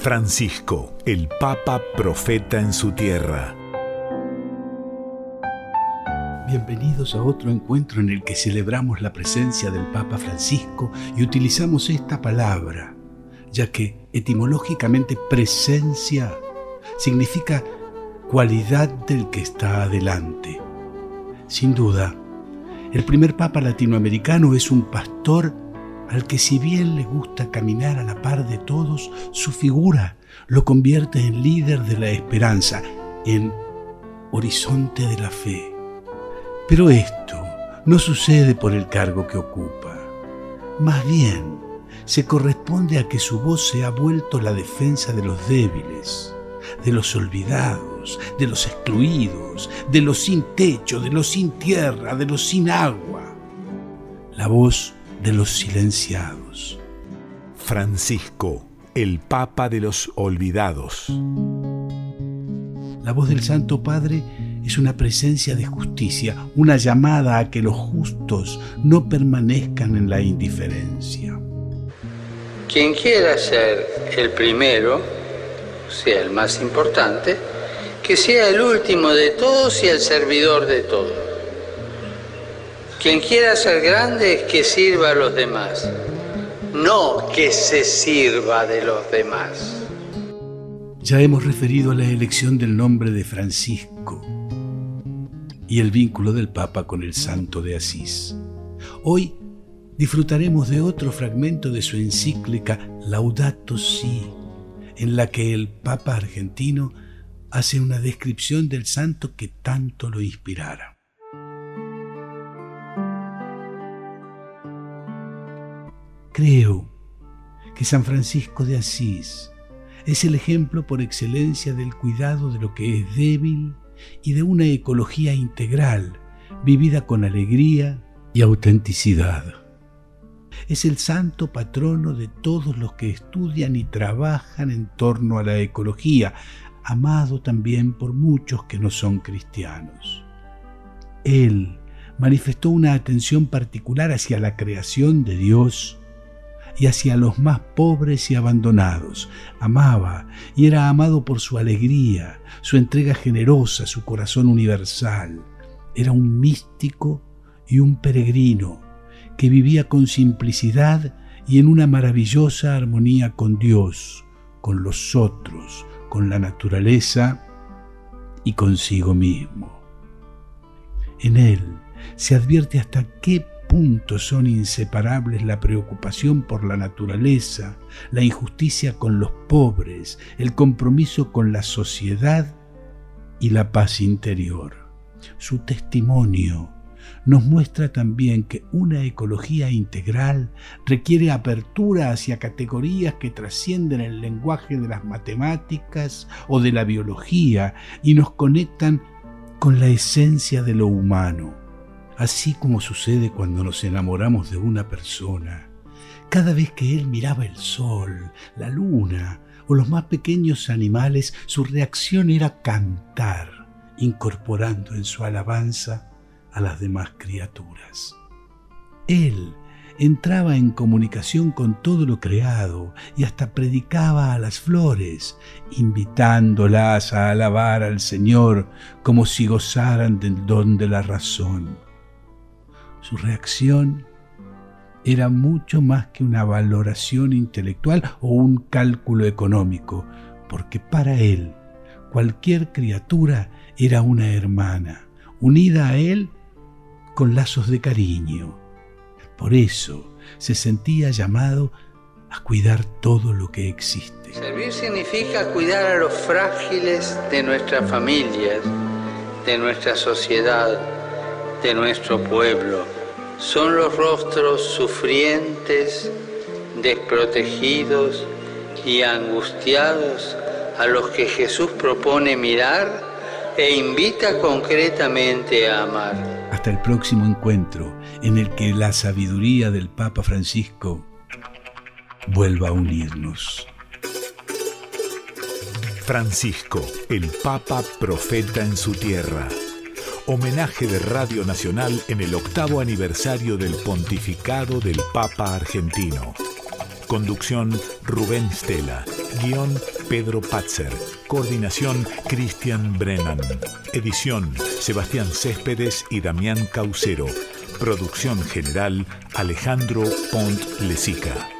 Francisco, el Papa Profeta en su tierra. Bienvenidos a otro encuentro en el que celebramos la presencia del Papa Francisco y utilizamos esta palabra, ya que etimológicamente presencia significa cualidad del que está adelante. Sin duda, el primer Papa latinoamericano es un pastor al que si bien le gusta caminar a la par de todos, su figura lo convierte en líder de la esperanza, en horizonte de la fe. Pero esto no sucede por el cargo que ocupa. Más bien, se corresponde a que su voz se ha vuelto la defensa de los débiles, de los olvidados, de los excluidos, de los sin techo, de los sin tierra, de los sin agua. La voz de los silenciados. Francisco, el Papa de los olvidados. La voz del Santo Padre es una presencia de justicia, una llamada a que los justos no permanezcan en la indiferencia. Quien quiera ser el primero, sea el más importante, que sea el último de todos y el servidor de todos. Quien quiera ser grande, que sirva a los demás, no que se sirva de los demás. Ya hemos referido a la elección del nombre de Francisco y el vínculo del Papa con el Santo de Asís. Hoy disfrutaremos de otro fragmento de su encíclica Laudato Si, en la que el Papa argentino hace una descripción del santo que tanto lo inspirara. Creo que San Francisco de Asís es el ejemplo por excelencia del cuidado de lo que es débil y de una ecología integral, vivida con alegría y autenticidad. Es el santo patrono de todos los que estudian y trabajan en torno a la ecología, amado también por muchos que no son cristianos. Él manifestó una atención particular hacia la creación de Dios y hacia los más pobres y abandonados. Amaba y era amado por su alegría, su entrega generosa, su corazón universal. Era un místico y un peregrino que vivía con simplicidad y en una maravillosa armonía con Dios, con los otros, con la naturaleza y consigo mismo. En él se advierte hasta qué puntos son inseparables la preocupación por la naturaleza, la injusticia con los pobres, el compromiso con la sociedad y la paz interior. Su testimonio nos muestra también que una ecología integral requiere apertura hacia categorías que trascienden el lenguaje de las matemáticas o de la biología y nos conectan con la esencia de lo humano así como sucede cuando nos enamoramos de una persona. Cada vez que él miraba el sol, la luna o los más pequeños animales, su reacción era cantar, incorporando en su alabanza a las demás criaturas. Él entraba en comunicación con todo lo creado y hasta predicaba a las flores, invitándolas a alabar al Señor como si gozaran del don de la razón. Su reacción era mucho más que una valoración intelectual o un cálculo económico, porque para él cualquier criatura era una hermana, unida a él con lazos de cariño. Por eso se sentía llamado a cuidar todo lo que existe. Servir significa cuidar a los frágiles de nuestras familias, de nuestra sociedad, de nuestro pueblo. Son los rostros sufrientes, desprotegidos y angustiados a los que Jesús propone mirar e invita concretamente a amar. Hasta el próximo encuentro en el que la sabiduría del Papa Francisco vuelva a unirnos. Francisco, el Papa Profeta en su tierra homenaje de Radio Nacional en el octavo aniversario del pontificado del Papa argentino. Conducción Rubén Stella. Guión Pedro Patzer. Coordinación Cristian Brennan. Edición Sebastián Céspedes y Damián Caucero. Producción general Alejandro Pont Lesica.